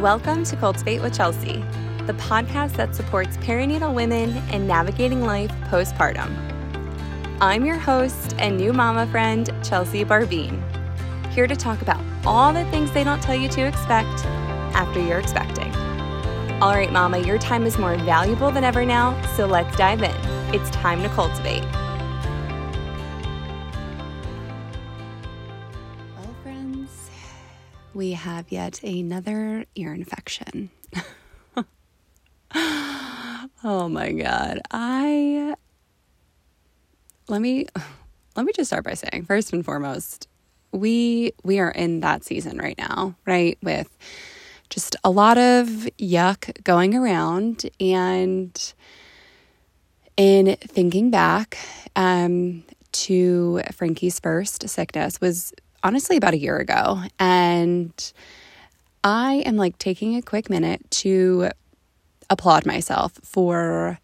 Welcome to Cultivate with Chelsea, the podcast that supports perinatal women in navigating life postpartum. I'm your host and new mama friend, Chelsea Barbine, here to talk about all the things they don't tell you to expect after you're expecting. All right, mama, your time is more valuable than ever now, so let's dive in. It's time to cultivate. We have yet another ear infection. oh my god. I let me let me just start by saying first and foremost, we we are in that season right now, right? With just a lot of yuck going around and in thinking back um, to Frankie's first sickness was honestly about a year ago. And I am like taking a quick minute to applaud myself for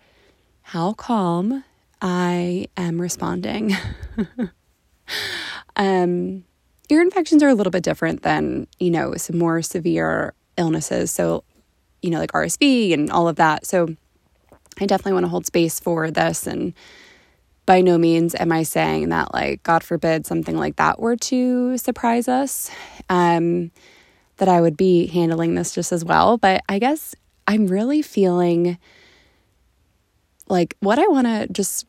how calm I am responding. um, ear infections are a little bit different than, you know, some more severe illnesses. So, you know, like RSV and all of that. So, I definitely want to hold space for this. And by no means am I saying that, like, God forbid something like that were to surprise us, um, that I would be handling this just as well. But I guess I'm really feeling like what I want to just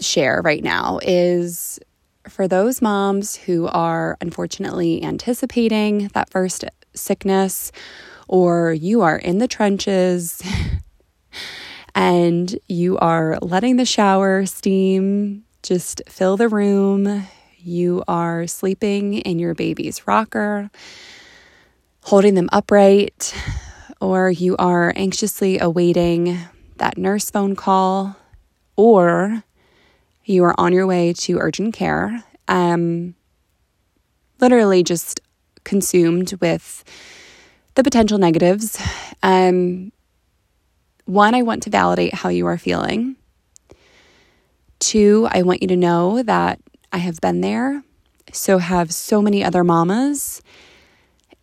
share right now is for those moms who are unfortunately anticipating that first sickness, or you are in the trenches and you are letting the shower steam just fill the room. You are sleeping in your baby's rocker, holding them upright, or you are anxiously awaiting that nurse phone call, or you are on your way to urgent care. Um, literally just consumed with the potential negatives. Um, one, I want to validate how you are feeling. Two, I want you to know that I have been there, so have so many other mamas.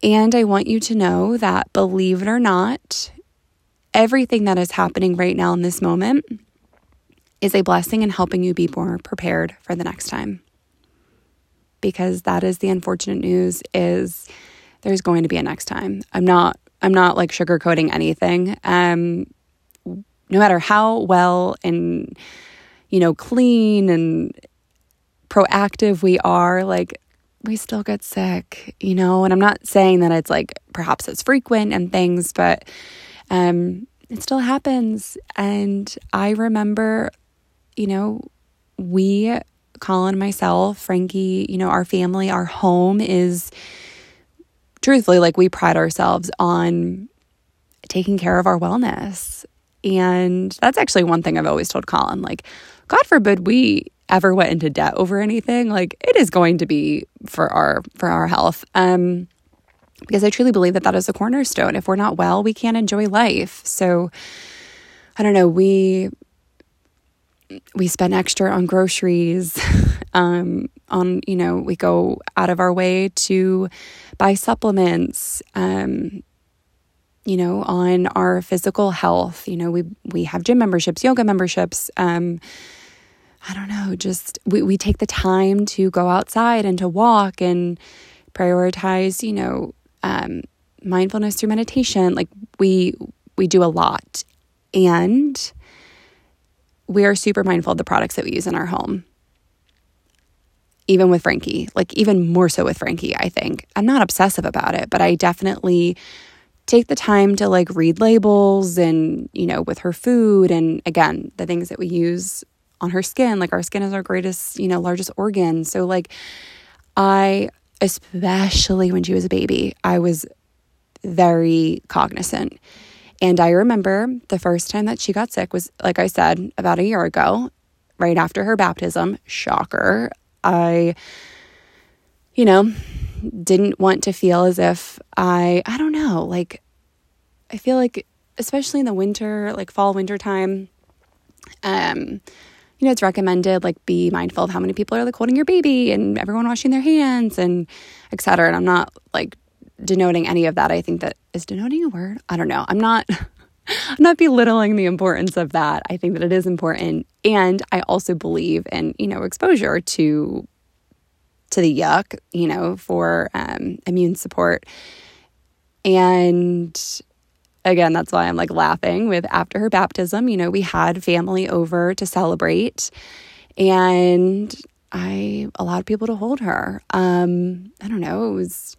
And I want you to know that, believe it or not, everything that is happening right now in this moment is a blessing in helping you be more prepared for the next time because that is the unfortunate news is there's going to be a next time. I'm not I'm not like sugarcoating anything. Um no matter how well and you know clean and proactive we are like we still get sick, you know, and I'm not saying that it's like perhaps it's frequent and things, but um it still happens and I remember you know we Colin, myself, Frankie, you know, our family, our home is truthfully like we pride ourselves on taking care of our wellness. And that's actually one thing I've always told Colin like, God forbid we ever went into debt over anything, like it is going to be for our for our health. Um because I truly believe that that is a cornerstone. If we're not well, we can't enjoy life. So I don't know, we we spend extra on groceries um, on you know we go out of our way to buy supplements um, you know on our physical health you know we we have gym memberships yoga memberships um, i don't know just we, we take the time to go outside and to walk and prioritize you know um, mindfulness through meditation like we we do a lot and we are super mindful of the products that we use in our home. Even with Frankie, like even more so with Frankie, I think. I'm not obsessive about it, but I definitely take the time to like read labels and, you know, with her food and again, the things that we use on her skin. Like our skin is our greatest, you know, largest organ. So like I especially when she was a baby, I was very cognizant and I remember the first time that she got sick was, like I said, about a year ago, right after her baptism. Shocker. I, you know, didn't want to feel as if I, I don't know, like, I feel like, especially in the winter, like fall, winter time, um, you know, it's recommended like be mindful of how many people are like holding your baby and everyone washing their hands and etc. And I'm not like denoting any of that. I think that is denoting a word. I don't know. I'm not. I'm not belittling the importance of that. I think that it is important, and I also believe in you know exposure to to the yuck, you know, for um, immune support. And again, that's why I'm like laughing with after her baptism. You know, we had family over to celebrate, and I allowed people to hold her. Um, I don't know. It was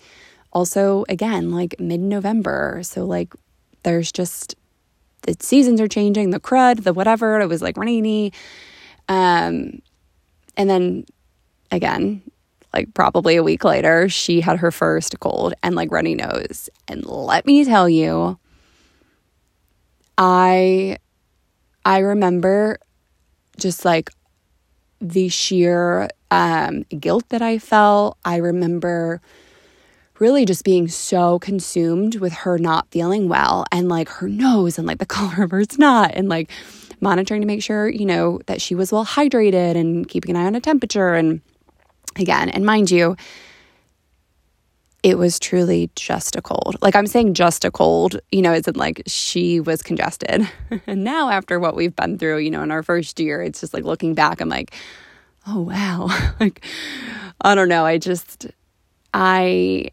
also, again, like mid November. So, like, there's just the seasons are changing, the crud, the whatever. It was like rainy. Um, and then again, like probably a week later, she had her first cold and like runny nose. And let me tell you, I I remember just like the sheer um, guilt that I felt. I remember really just being so consumed with her not feeling well and like her nose and like the color of her snot and like monitoring to make sure, you know, that she was well hydrated and keeping an eye on her temperature. And again, and mind you, it was truly just a cold. Like I'm saying just a cold, you know, isn't like she was congested. and now after what we've been through, you know, in our first year, it's just like looking back, I'm like, oh wow. like I don't know. I just I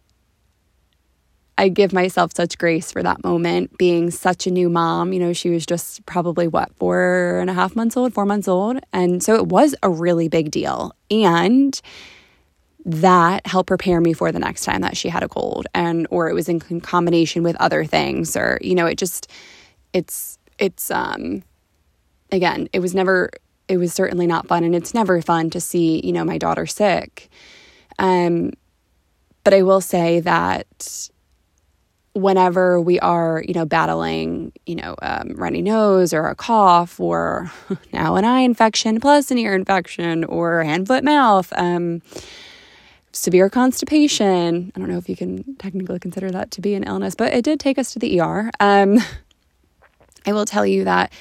I give myself such grace for that moment, being such a new mom. You know, she was just probably what, four and a half months old, four months old. And so it was a really big deal. And that helped prepare me for the next time that she had a cold and or it was in combination with other things or you know it just it's it's um again it was never it was certainly not fun and it's never fun to see you know my daughter sick um but i will say that whenever we are, you know, battling, you know, um, runny nose or a cough or now an eye infection plus an ear infection or hand, foot, mouth, um, severe constipation. I don't know if you can technically consider that to be an illness, but it did take us to the ER. Um, I will tell you that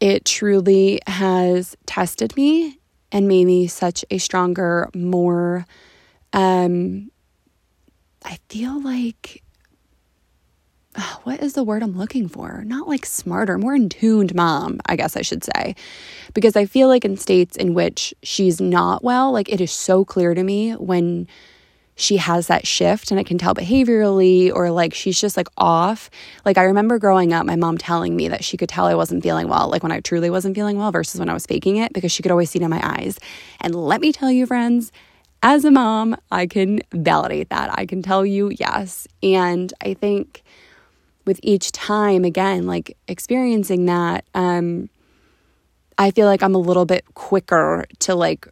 it truly has tested me and made me such a stronger, more um, I feel like uh, what is the word I'm looking for? Not like smarter, more in tuned mom, I guess I should say. Because I feel like in states in which she's not well, like it is so clear to me when she has that shift and I can tell behaviorally or like she's just like off. Like I remember growing up, my mom telling me that she could tell I wasn't feeling well, like when I truly wasn't feeling well versus when I was faking it because she could always see it in my eyes. And let me tell you, friends, as a mom, I can validate that. I can tell you yes. And I think with each time, again, like experiencing that, um, I feel like I'm a little bit quicker to like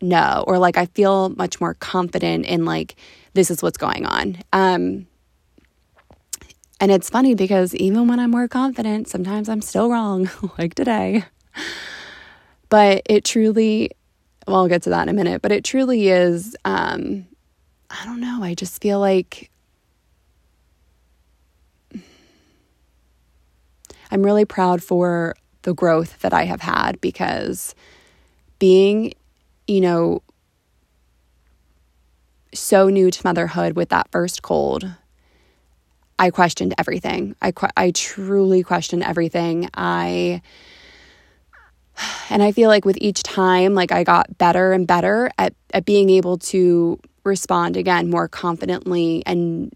know, or like I feel much more confident in like, this is what's going on. Um, and it's funny because even when I'm more confident, sometimes I'm still wrong, like today. But it truly well, I'll get to that in a minute, but it truly is, um, I don't know. I just feel like I'm really proud for the growth that I have had because being, you know, so new to motherhood with that first cold, I questioned everything. I, I truly questioned everything. I, and I feel like with each time, like I got better and better at, at being able to respond again more confidently and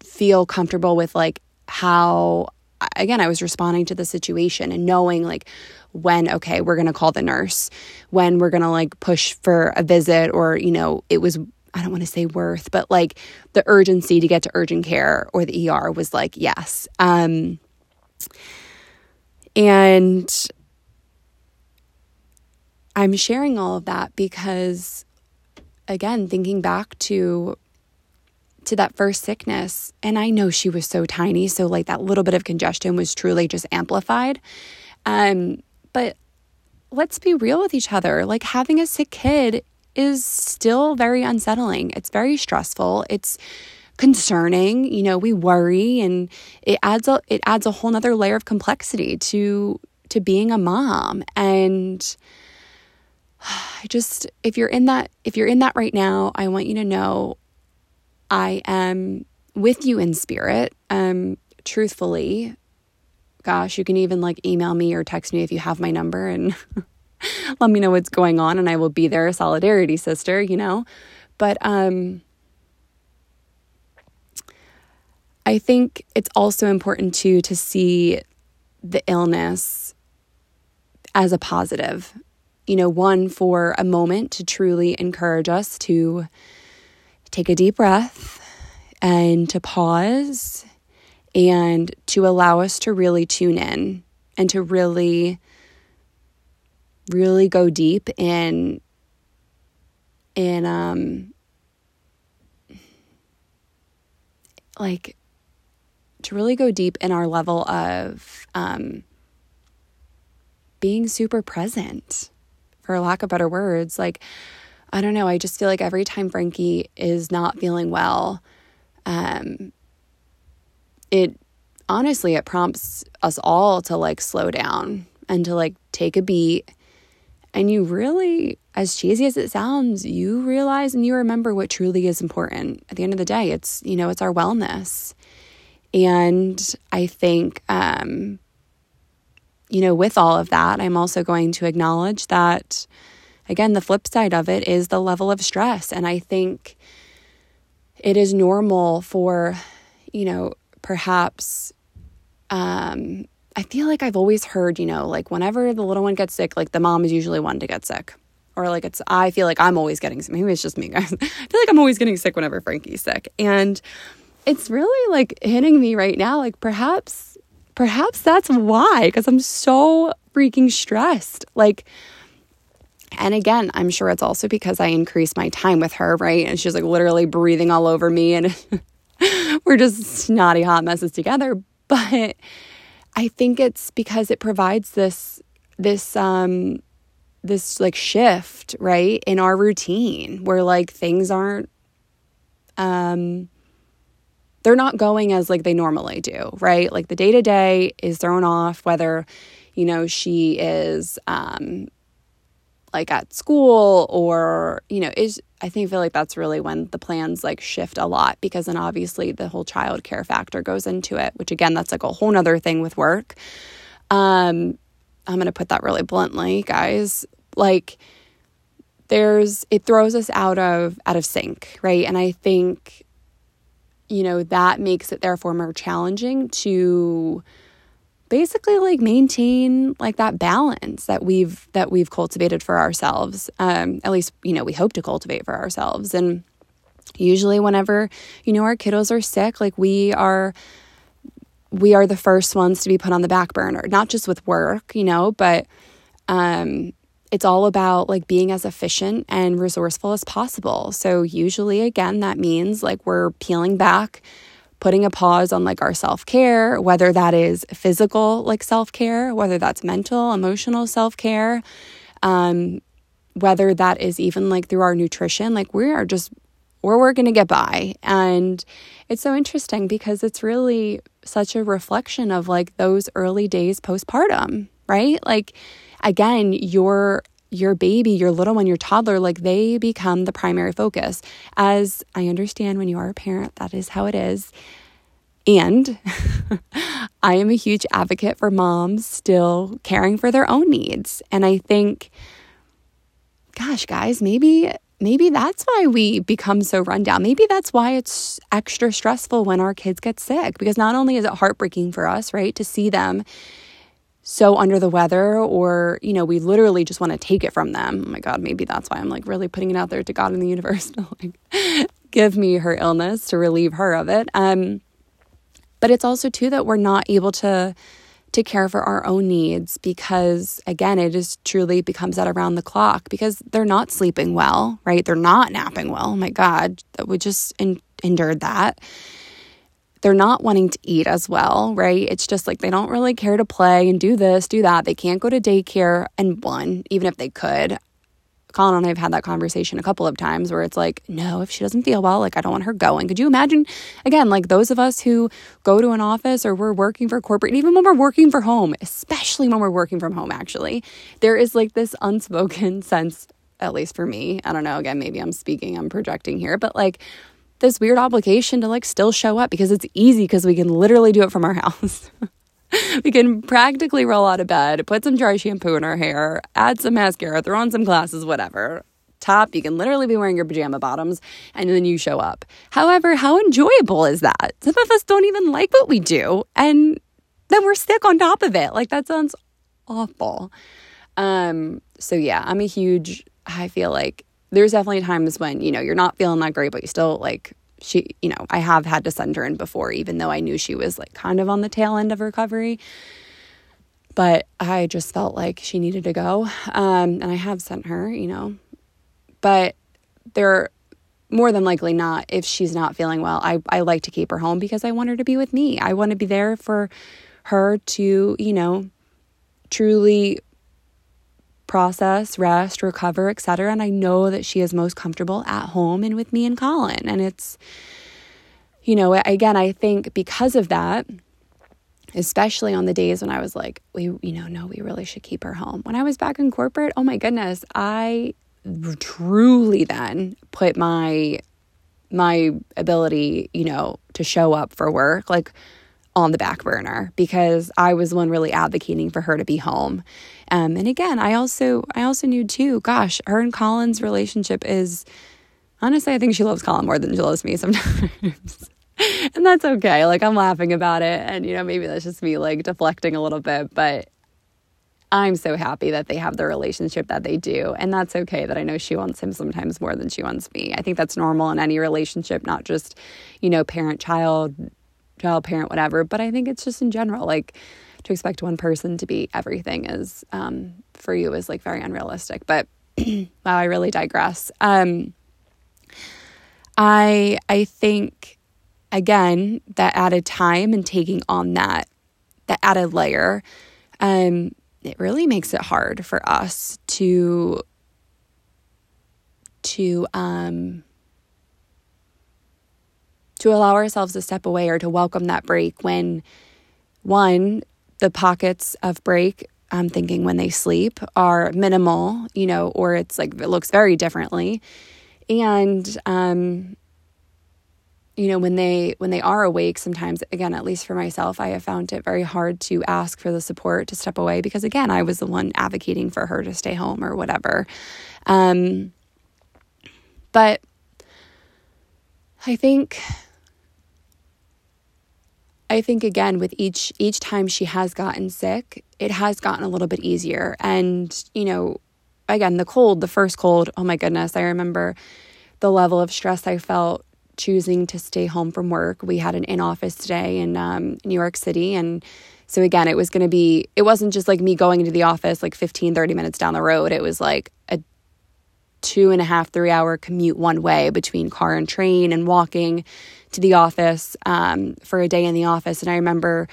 feel comfortable with like how again I was responding to the situation and knowing like when okay we're going to call the nurse when we're going to like push for a visit or you know it was I don't want to say worth but like the urgency to get to urgent care or the ER was like yes. Um and I'm sharing all of that because again, thinking back to to that first sickness, and I know she was so tiny, so like that little bit of congestion was truly just amplified. Um, but let's be real with each other. Like having a sick kid is still very unsettling. It's very stressful. It's concerning. You know, we worry and it adds a it adds a whole nother layer of complexity to to being a mom. And I just if you're in that if you're in that right now, I want you to know I am with you in spirit. Um, truthfully, gosh, you can even like email me or text me if you have my number and let me know what's going on and I will be there, solidarity sister, you know. But um I think it's also important too to see the illness as a positive. You know, one for a moment to truly encourage us to take a deep breath and to pause and to allow us to really tune in and to really really go deep in in um like to really go deep in our level of um, being super present, for lack of better words. Like, I don't know, I just feel like every time Frankie is not feeling well, um, it honestly it prompts us all to like slow down and to like take a beat and you really as cheesy as it sounds you realize and you remember what truly is important at the end of the day it's you know it's our wellness and I think, um, you know, with all of that, I'm also going to acknowledge that, again, the flip side of it is the level of stress. And I think it is normal for, you know, perhaps, um, I feel like I've always heard, you know, like whenever the little one gets sick, like the mom is usually one to get sick. Or like it's, I feel like I'm always getting sick. Maybe it's just me, guys. I feel like I'm always getting sick whenever Frankie's sick. And, it's really like hitting me right now. Like perhaps, perhaps that's why, because I'm so freaking stressed. Like, and again, I'm sure it's also because I increased my time with her, right? And she's like literally breathing all over me, and we're just snotty hot messes together. But I think it's because it provides this, this, um, this like shift, right, in our routine where like things aren't, um, they're not going as like they normally do, right? Like the day to day is thrown off, whether, you know, she is um, like at school or, you know, is I think feel like that's really when the plans like shift a lot because then obviously the whole child care factor goes into it, which again, that's like a whole nother thing with work. Um, I'm going to put that really bluntly, guys. Like, there's it throws us out of out of sync right and i think you know, that makes it therefore more challenging to basically like maintain like that balance that we've that we've cultivated for ourselves. Um at least you know we hope to cultivate for ourselves. And usually whenever you know our kiddos are sick like we are we are the first ones to be put on the back burner not just with work you know but um it's all about like being as efficient and resourceful as possible. So usually again that means like we're peeling back, putting a pause on like our self-care, whether that is physical like self-care, whether that's mental, emotional self-care, um whether that is even like through our nutrition, like we are just we're working to get by. And it's so interesting because it's really such a reflection of like those early days postpartum, right? Like again, your your baby, your little one, your toddler, like they become the primary focus. As I understand when you are a parent, that is how it is. And I am a huge advocate for moms still caring for their own needs. And I think, gosh, guys, maybe maybe that's why we become so run down. Maybe that's why it's extra stressful when our kids get sick because not only is it heartbreaking for us, right, to see them so under the weather or you know we literally just want to take it from them. Oh my god maybe that's why i'm like really putting it out there to god in the universe to like give me her illness to relieve her of it. Um but it's also too that we're not able to to care for our own needs because again it just truly becomes that around the clock because they're not sleeping well right? They're not napping well. Oh my god we just en- endured that they're not wanting to eat as well, right? It's just like they don't really care to play and do this, do that. They can't go to daycare. And one, even if they could, Colin and I have had that conversation a couple of times where it's like, no, if she doesn't feel well, like I don't want her going. Could you imagine, again, like those of us who go to an office or we're working for corporate, even when we're working for home, especially when we're working from home, actually, there is like this unspoken sense, at least for me. I don't know, again, maybe I'm speaking, I'm projecting here, but like, this weird obligation to like still show up because it's easy because we can literally do it from our house. we can practically roll out of bed, put some dry shampoo in our hair, add some mascara, throw on some glasses, whatever. Top, you can literally be wearing your pajama bottoms and then you show up. However, how enjoyable is that? Some of us don't even like what we do and then we're sick on top of it. Like that sounds awful. Um so yeah, I'm a huge I feel like there's definitely times when, you know, you're not feeling that great but you still like she, you know, I have had to send her in before, even though I knew she was like kind of on the tail end of recovery. But I just felt like she needed to go. Um, and I have sent her, you know. But they're more than likely not, if she's not feeling well, I, I like to keep her home because I want her to be with me. I want to be there for her to, you know, truly process, rest, recover, etc. And I know that she is most comfortable at home and with me and Colin. And it's, you know, again, I think because of that, especially on the days when I was like, we, you know, no, we really should keep her home. When I was back in corporate, oh my goodness, I truly then put my my ability, you know, to show up for work like on the back burner because I was one really advocating for her to be home. Um, and again, I also I also knew too. Gosh, her and Colin's relationship is honestly, I think she loves Colin more than she loves me sometimes. and that's okay. Like I'm laughing about it, and you know maybe that's just me like deflecting a little bit, but I'm so happy that they have the relationship that they do. And that's okay that I know she wants him sometimes more than she wants me. I think that's normal in any relationship, not just, you know, parent child, child parent, whatever. But I think it's just in general, like to expect one person to be everything is um, for you is like very unrealistic. But wow, I really digress. Um, I I think again that added time and taking on that that added layer, um, it really makes it hard for us to to um to allow ourselves to step away or to welcome that break when one the pockets of break i'm thinking when they sleep are minimal you know or it's like it looks very differently. And um you know when they when they are awake sometimes again at least for myself i have found it very hard to ask for the support to step away because again i was the one advocating for her to stay home or whatever. Um but i think I think again with each each time she has gotten sick, it has gotten a little bit easier. And, you know, again, the cold, the first cold, oh my goodness, I remember the level of stress I felt choosing to stay home from work. We had an in office day in um, New York City. And so, again, it was going to be, it wasn't just like me going into the office like 15, 30 minutes down the road. It was like a two and a half, three hour commute one way between car and train and walking to the office um, for a day in the office. And I remember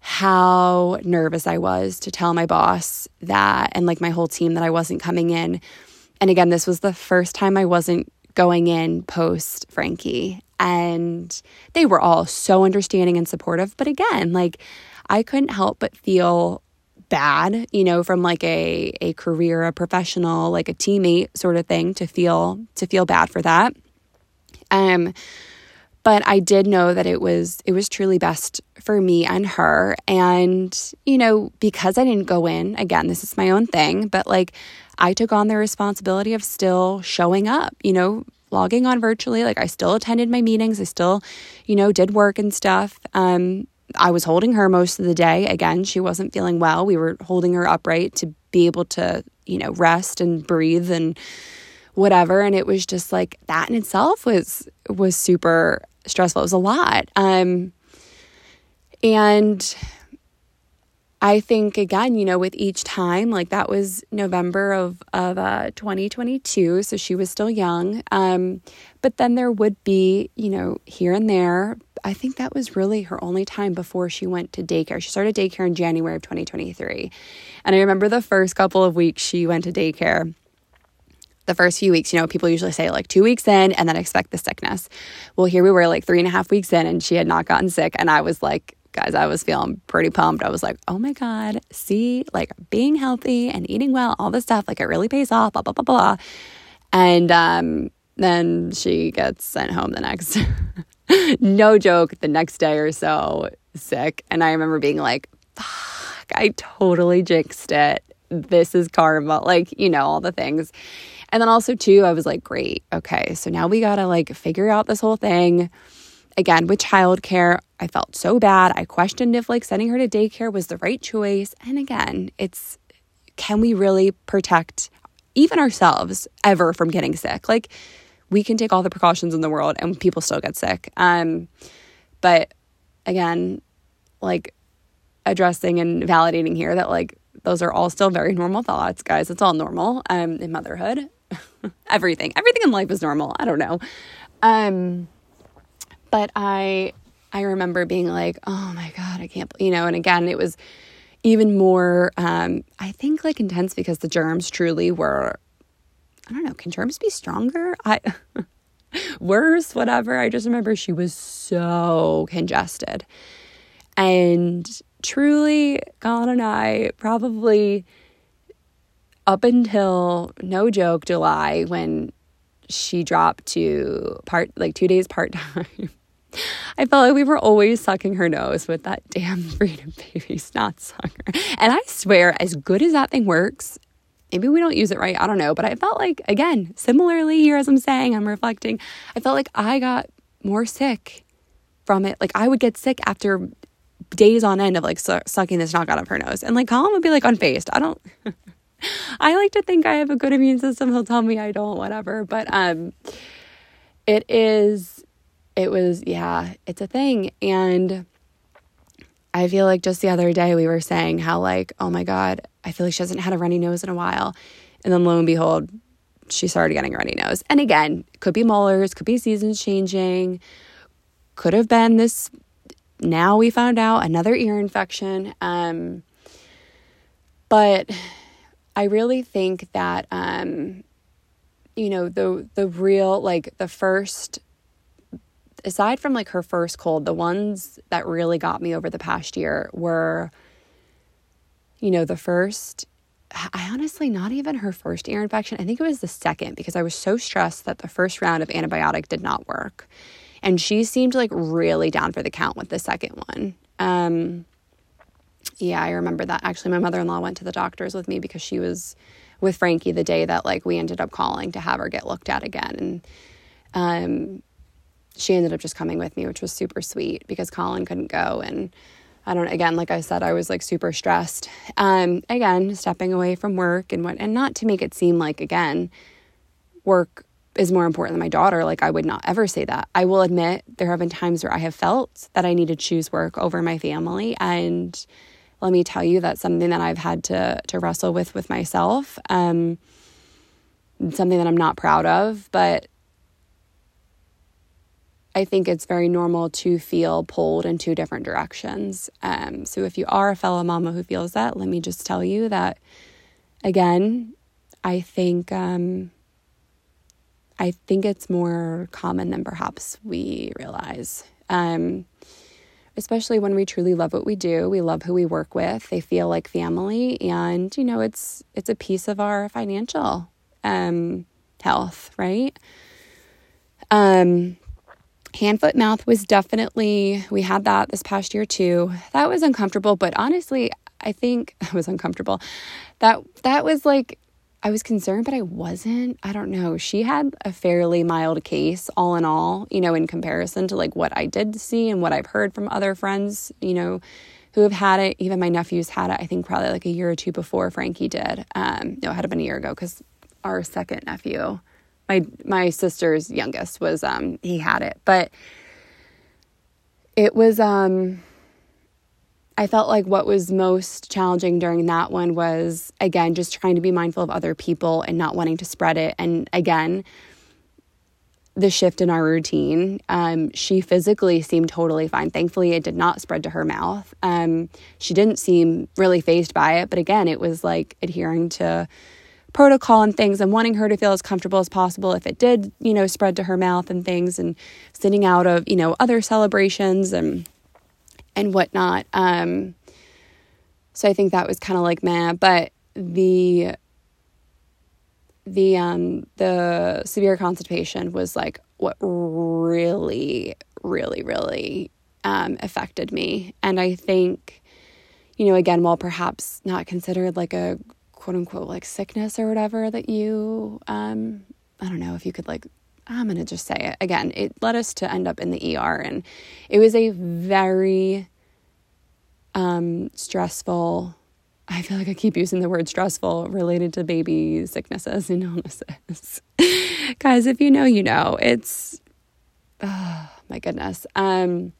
how nervous I was to tell my boss that and like my whole team that I wasn't coming in. And again, this was the first time I wasn't going in post Frankie. And they were all so understanding and supportive. But again, like I couldn't help but feel bad, you know, from like a a career, a professional, like a teammate sort of thing to feel to feel bad for that. Um but I did know that it was it was truly best for me and her. And you know because I didn't go in again this is my own thing but like I took on the responsibility of still showing up you know logging on virtually. Like I still attended my meetings. I still you know did work and stuff. Um I was holding her most of the day. Again, she wasn't feeling well. We were holding her upright to be able to, you know, rest and breathe and whatever. And it was just like that in itself was was super stressful. It was a lot. Um and I think again, you know, with each time, like that was November of of uh, 2022, so she was still young. Um, but then there would be, you know, here and there I think that was really her only time before she went to daycare. She started daycare in January of 2023. And I remember the first couple of weeks she went to daycare. The first few weeks, you know, people usually say like two weeks in and then expect the sickness. Well, here we were like three and a half weeks in and she had not gotten sick. And I was like, guys, I was feeling pretty pumped. I was like, oh my God, see, like being healthy and eating well, all this stuff, like it really pays off, blah, blah, blah, blah. And um, then she gets sent home the next no joke the next day or so sick. And i remember being like fuck i totally jinxed it. This is karma. Like you know all the things. And then also too i was like great okay so now we gotta like figure out this whole thing. Again with childcare i felt so bad. I questioned if like sending her to daycare was the right choice. And again it's can we really protect even ourselves ever from getting sick? Like we can take all the precautions in the world and people still get sick. Um, but again, like addressing and validating here that like those are all still very normal thoughts, guys. It's all normal um, in motherhood. everything, everything in life is normal. I don't know. Um, but I, I remember being like, oh my God, I can't, you know, and again, it was even more, um, I think like intense because the germs truly were I don't know, can germs be stronger? I worse, whatever. I just remember she was so congested. And truly, Colin and I probably up until no joke July when she dropped to part like 2 days part time. I felt like we were always sucking her nose with that damn Frida Baby snot sucker. And I swear, as good as that thing works, maybe we don't use it right. I don't know. But I felt like, again, similarly here as I'm saying, I'm reflecting, I felt like I got more sick from it. Like I would get sick after days on end of like su- sucking this knock out of her nose. And like Colin would be like unfazed. I don't. I like to think I have a good immune system. He'll tell me I don't, whatever. But um, it is, it was, yeah, it's a thing. And I feel like just the other day we were saying how, like, oh my God, I feel like she hasn't had a runny nose in a while. And then lo and behold, she started getting a runny nose. And again, could be molars, could be seasons changing, could have been this. Now we found out another ear infection. Um, but I really think that, um, you know, the the real like the first aside from like her first cold, the ones that really got me over the past year were, you know, the first, I honestly, not even her first ear infection. I think it was the second because I was so stressed that the first round of antibiotic did not work. And she seemed like really down for the count with the second one. Um, yeah, I remember that. Actually, my mother in law went to the doctors with me because she was with Frankie the day that like we ended up calling to have her get looked at again. And um, she ended up just coming with me, which was super sweet because Colin couldn't go. And I don't, again, like I said, I was like super stressed. Um, again, stepping away from work and what, and not to make it seem like, again, work is more important than my daughter. Like I would not ever say that. I will admit there have been times where I have felt that I need to choose work over my family. And let me tell you, that's something that I've had to, to wrestle with with myself. Um, something that I'm not proud of, but I think it's very normal to feel pulled in two different directions. Um, so if you are a fellow mama who feels that, let me just tell you that again, I think um, I think it's more common than perhaps we realize. Um, especially when we truly love what we do, we love who we work with. They feel like family, and you know, it's it's a piece of our financial um, health, right? Um, hand foot mouth was definitely we had that this past year too. That was uncomfortable but honestly i think that was uncomfortable. That that was like i was concerned but i wasn't. I don't know. She had a fairly mild case all in all you know in comparison to like what i did see and what i've heard from other friends you know who have had it. Even my nephews had it i think probably like a year or two before frankie did. Um no it had been a year ago because our second nephew my my sister's youngest was um he had it but it was um I felt like what was most challenging during that one was again just trying to be mindful of other people and not wanting to spread it. And again the shift in our routine um, she physically seemed totally fine. Thankfully it did not spread to her mouth. Um, she didn't seem really phased by it but again it was like adhering to protocol and things. And wanting her to feel as comfortable as possible. If it did, you know, spread to her mouth and things and sitting out of, you know, other celebrations and and whatnot. Um, so I think that was kind of like meh, but the the um the severe constipation was like what really really really um affected me. And i think you know again while perhaps not considered like a quote unquote like sickness or whatever that you um i don't know if you could like i'm going to just say it again it led us to end up in the er and it was a very um stressful I feel like I keep using the word stressful related to baby sicknesses and illnesses. Guys, if you know, you know. It's oh my goodness. Um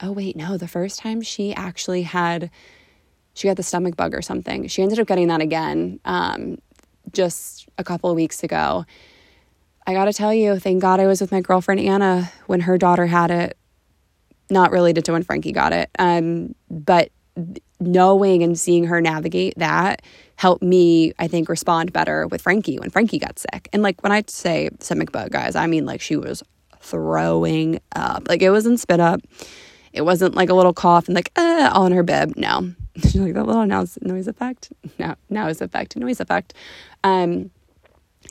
oh wait, no, the first time she actually had she got the stomach bug or something. She ended up getting that again um just a couple of weeks ago. I got to tell you, thank God I was with my girlfriend Anna when her daughter had it. Not related to when Frankie got it. Um but knowing and seeing her navigate that helped me, I think, respond better with Frankie when Frankie got sick. And like when I say stomach bug, guys, I mean like she was throwing up. Like it wasn't spit up. It wasn't like a little cough and like uh, on her bib. No, like that little noise noise effect. Now, noise effect, noise effect. Um,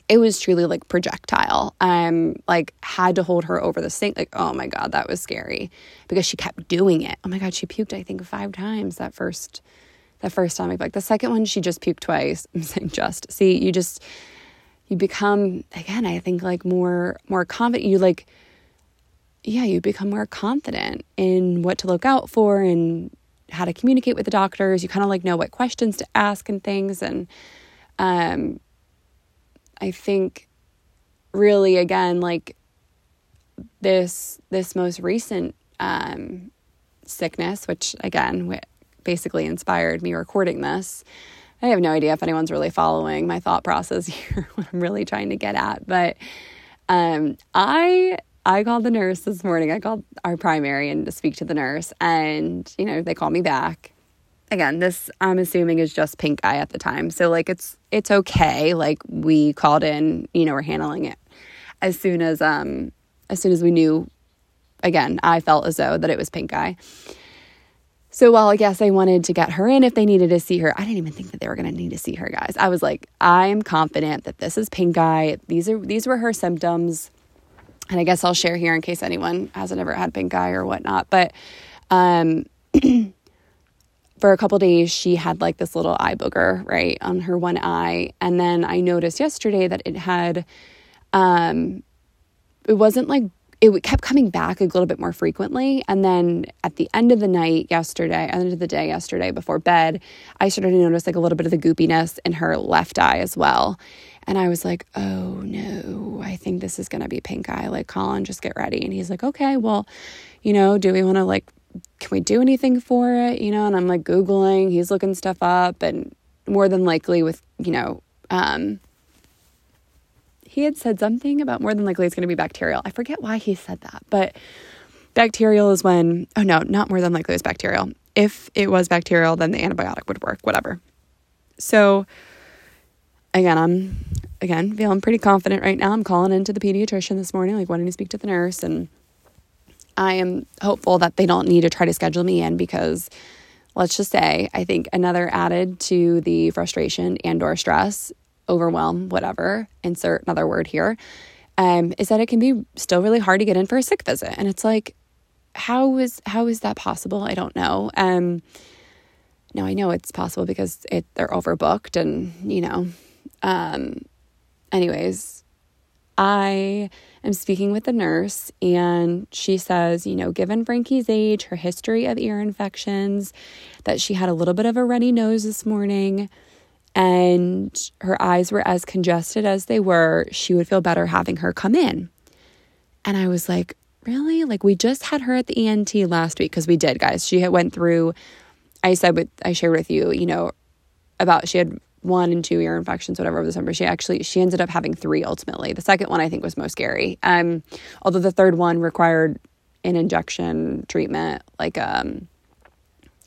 it was truly like projectile. Um, like had to hold her over the sink. Like, oh my God, that was scary because she kept doing it. Oh my God, she puked, I think, five times that first that first time. Like the second one, she just puked twice. I'm saying just. See, you just you become again, I think like more more confident. You like yeah, you become more confident in what to look out for and how to communicate with the doctors. You kind of like know what questions to ask and things and um I think really again like this this most recent um, sickness, which again basically inspired me recording this. I have no idea if anyone's really following my thought process here, what I'm really trying to get at, but um, I I called the nurse this morning. I called our primary and to speak to the nurse, and you know they called me back again, this I'm assuming is just pink eye at the time. So like it's it's okay. Like we called in, you know, we're handling it as soon as um as soon as we knew again, I felt as though that it was pink eye. So while I guess I wanted to get her in if they needed to see her, I didn't even think that they were going to need to see her, guys. I was like, I'm confident that this is pink eye. These are these were her symptoms, and I guess I'll share here in case anyone hasn't ever had pink eye or whatnot. But um, for a couple days she had like this little eye booger right on her one eye and then i noticed yesterday that it had um it wasn't like it kept coming back a little bit more frequently. And then at the end of the night yesterday end of the day yesterday before bed i started to notice like a little bit of the goopiness in her left eye as well. And i was like oh no. I think this is going to be pink eye. Like colin just get ready. And he's like okay well you know do we want to like can we do anything for it? You know, and I'm like Googling, he's looking stuff up, and more than likely, with, you know, um, he had said something about more than likely it's going to be bacterial. I forget why he said that, but bacterial is when, oh no, not more than likely it's bacterial. If it was bacterial, then the antibiotic would work, whatever. So, again, I'm again feeling pretty confident right now. I'm calling into the pediatrician this morning, like wanting to speak to the nurse and I am hopeful that they don't need to try to schedule me in because let's just say I think another added to the frustration and or stress, overwhelm, whatever, insert another word here, um, is that it can be still really hard to get in for a sick visit. And it's like, how is how is that possible? I don't know. Um no, I know it's possible because it they're overbooked and, you know. Um anyways, I am speaking with the nurse, and she says, you know, given Frankie's age, her history of ear infections, that she had a little bit of a runny nose this morning, and her eyes were as congested as they were, she would feel better having her come in. And I was like, really? Like, we just had her at the ENT last week because we did, guys. She had went through. I said with I shared with you, you know, about she had one and two ear infections, whatever over the summer. She actually she ended up having three ultimately. The second one I think was most scary. Um, although the third one required an injection treatment, like um,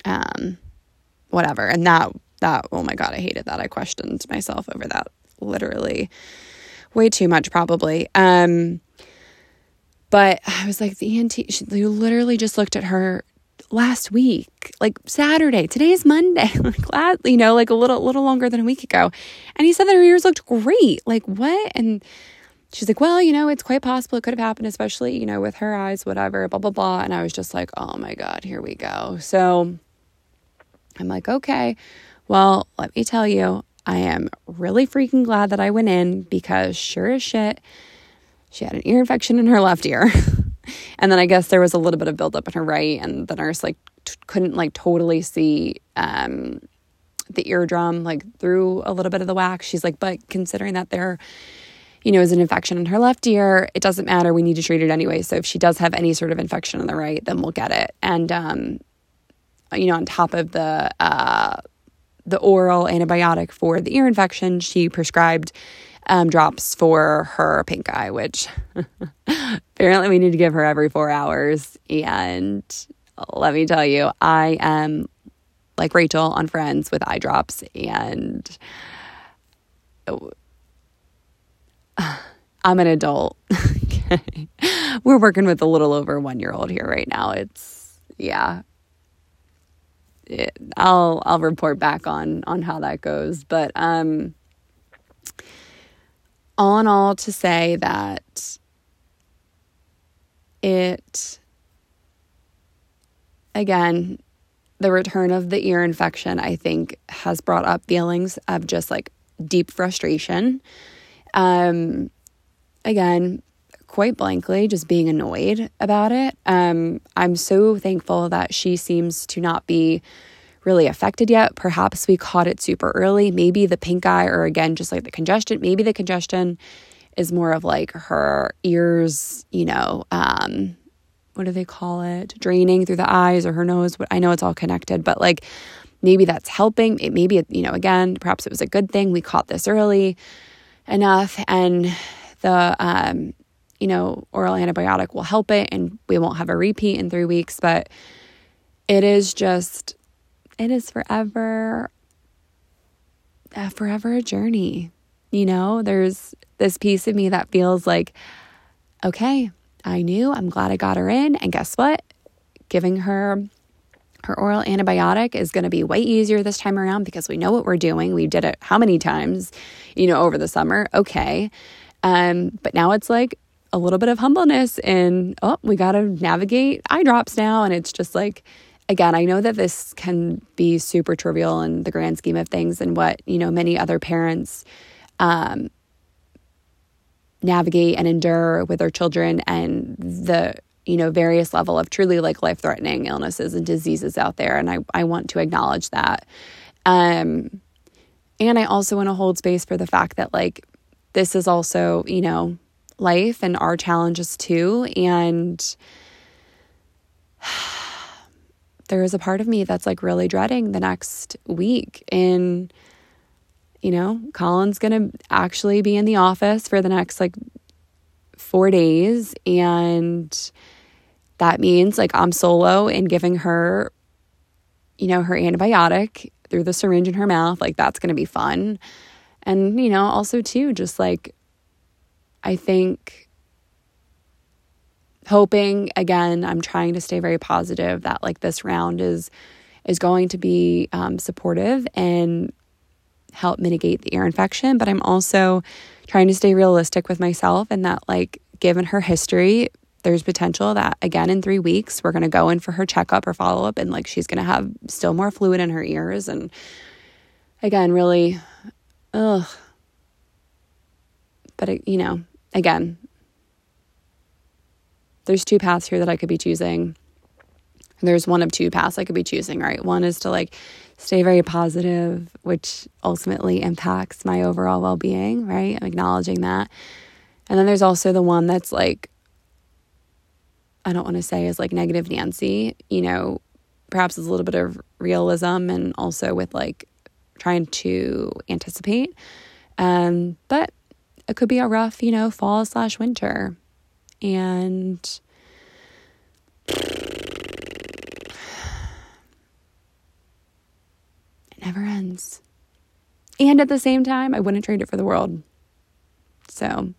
um, whatever. And that that oh my god, I hated that. I questioned myself over that literally way too much probably. Um, but I was like the ENT. She literally just looked at her last week, like Saturday. Today's Monday. like you know, like a little little longer than a week ago. And he said that her ears looked great. Like what? And she's like, well, you know, it's quite possible it could have happened, especially, you know, with her eyes, whatever, blah, blah, blah. And I was just like, oh my God, here we go. So I'm like, okay, well, let me tell you, I am really freaking glad that I went in because sure as shit, she had an ear infection in her left ear. and then I guess there was a little bit of buildup in her right, and the nurse like t- couldn't like totally see um, the eardrum like through a little bit of the wax. She's like, but considering that there, you know, is an infection in her left ear, it doesn't matter. We need to treat it anyway. So if she does have any sort of infection in the right, then we'll get it. And um, you know, on top of the uh, the oral antibiotic for the ear infection, she prescribed um, drops for her pink eye, which apparently we need to give her every four hours. And let me tell you, I am like Rachel on Friends with eye drops, and I'm an adult. We're working with a little over one year old here right now. It's, yeah. I'll I'll report back on on how that goes, but um all in all, to say that it, again, the return of the ear infection, I think, has brought up feelings of just like deep frustration. Um, again, quite blankly, just being annoyed about it. Um, I'm so thankful that she seems to not be really affected yet. Perhaps we caught it super early. Maybe the pink eye, or again, just like the congestion, maybe the congestion is more of like her ears, you know, um, what do they call it? Draining through the eyes or her nose. I know it's all connected, but like maybe that's helping. It maybe, you know, again, perhaps it was a good thing we caught this early enough and the, um, you know, oral antibiotic will help it and we won't have a repeat in three weeks. But it is just it is forever uh, forever a journey. You know, there's this piece of me that feels like, okay, I knew, I'm glad I got her in. And guess what? Giving her her oral antibiotic is going to be way easier this time around because we know what we're doing. We did it how many times, you know, over the summer. Okay. Um, but now it's like a little bit of humbleness and oh, we got to navigate eye drops now. And it's just like, again, I know that this can be super trivial in the grand scheme of things and what, you know, many other parents um, navigate and endure with their children and the, you know, various level of truly like life threatening illnesses and diseases out there. And I, I want to acknowledge that. Um, and I also want to hold space for the fact that like this is also, you know, life and our challenges too. And there is a part of me that's like really dreading the next week. And, you know, Colin's going to actually be in the office for the next like four days. And that means like I'm solo and giving her, you know, her antibiotic through the syringe in her mouth. Like that's going to be fun. And, you know, also too, just like, I think hoping again i'm trying to stay very positive that like this round is is going to be um, supportive and help mitigate the ear infection but i'm also trying to stay realistic with myself and that like given her history there's potential that again in three weeks we're going to go in for her checkup or follow-up and like she's going to have still more fluid in her ears and again really ugh. But it, you know again there's two paths here that I could be choosing. There's one of two paths I could be choosing, right? One is to like stay very positive, which ultimately impacts my overall well being, right? I'm acknowledging that. And then there's also the one that's like, I don't want to say is like negative Nancy, you know, perhaps it's a little bit of realism and also with like trying to anticipate. Um, but it could be a rough, you know, fall slash winter and it never ends. And at the same time, I wouldn't trade it for the world. So,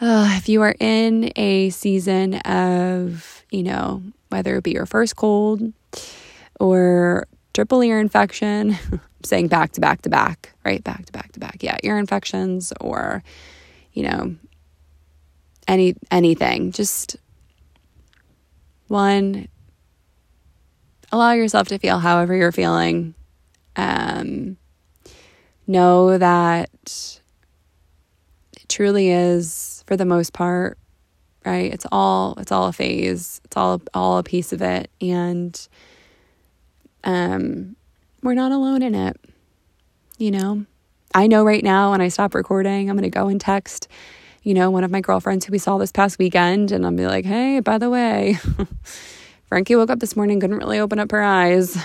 uh, if you are in a season of, you know, whether it be your first cold or triple ear infection, saying back to back to back, right? Back to back to back. Yeah, ear infections or, you know, any anything. Just one allow yourself to feel however you're feeling. Um, know that it truly is, for the most part, right? It's all it's all a phase. It's all all a piece of it, and um, we're not alone in it. You know, I know right now when I stop recording, I'm gonna go and text. You know, one of my girlfriends who we saw this past weekend, and I'll be like, "Hey, by the way." Frankie woke up this morning, couldn't really open up her eyes.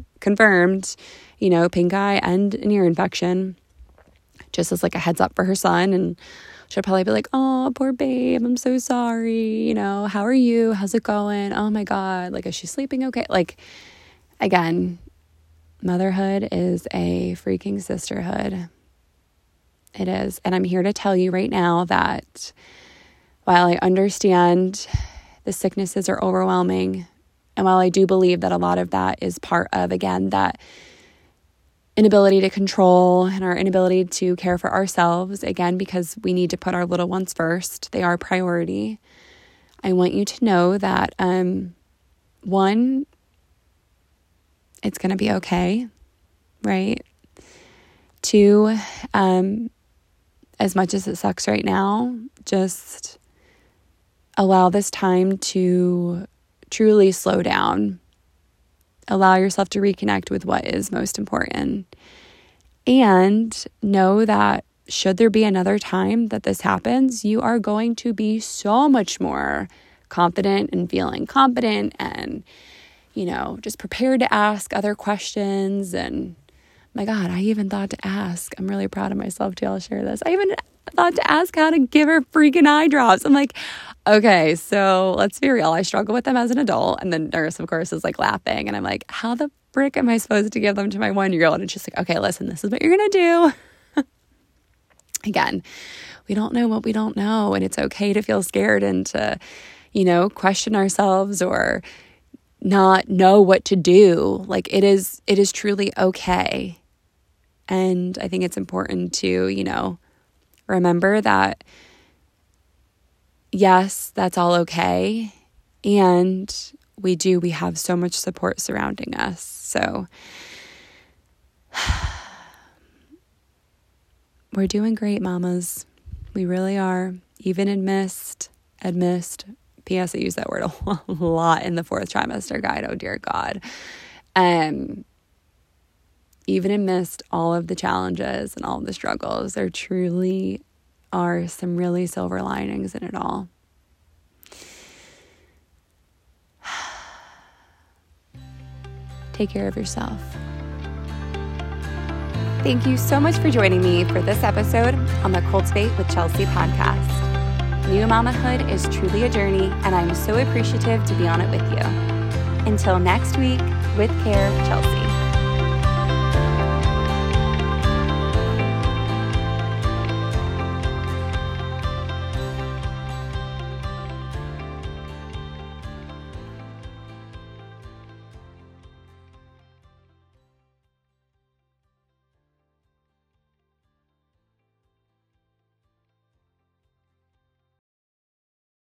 Confirmed, you know, pink eye and an ear infection. Just as like a heads up for her son. And she'll probably be like, Oh, poor babe, I'm so sorry. You know, how are you? How's it going? Oh my God. Like, is she sleeping okay? Like, again, motherhood is a freaking sisterhood. It is. And I'm here to tell you right now that while I understand the sicknesses are overwhelming. And while I do believe that a lot of that is part of, again, that inability to control and our inability to care for ourselves, again, because we need to put our little ones first, they are priority. I want you to know that, um, one, it's going to be okay, right? Two, um, as much as it sucks right now, just allow this time to truly slow down. Allow yourself to reconnect with what is most important. And know that should there be another time that this happens, you are going to be so much more confident and feeling confident and, you know, just prepared to ask other questions. And my God, I even thought to ask. I'm really proud of myself too. I'll share this. I even thought to ask how to give her freaking eye drops. I'm like, okay, so let's be real. I struggle with them as an adult. And the nurse, of course, is like laughing. And I'm like, how the frick am I supposed to give them to my one year old? And she's like, okay, listen, this is what you're going to do. Again, we don't know what we don't know. And it's okay to feel scared and to, you know, question ourselves or not know what to do. Like it is, it is truly okay. And I think it's important to, you know, remember that yes, that's all okay. And we do, we have so much support surrounding us. So we're doing great, mamas. We really are. Even amidst, amidst, P.S. I use that word a lot in the fourth trimester guide. Oh, dear God. Um, even amidst all of the challenges and all of the struggles, there truly are some really silver linings in it all. Take care of yourself. Thank you so much for joining me for this episode on the Cultivate with Chelsea podcast. New mamahood is truly a journey, and I'm so appreciative to be on it with you. Until next week, with care, Chelsea.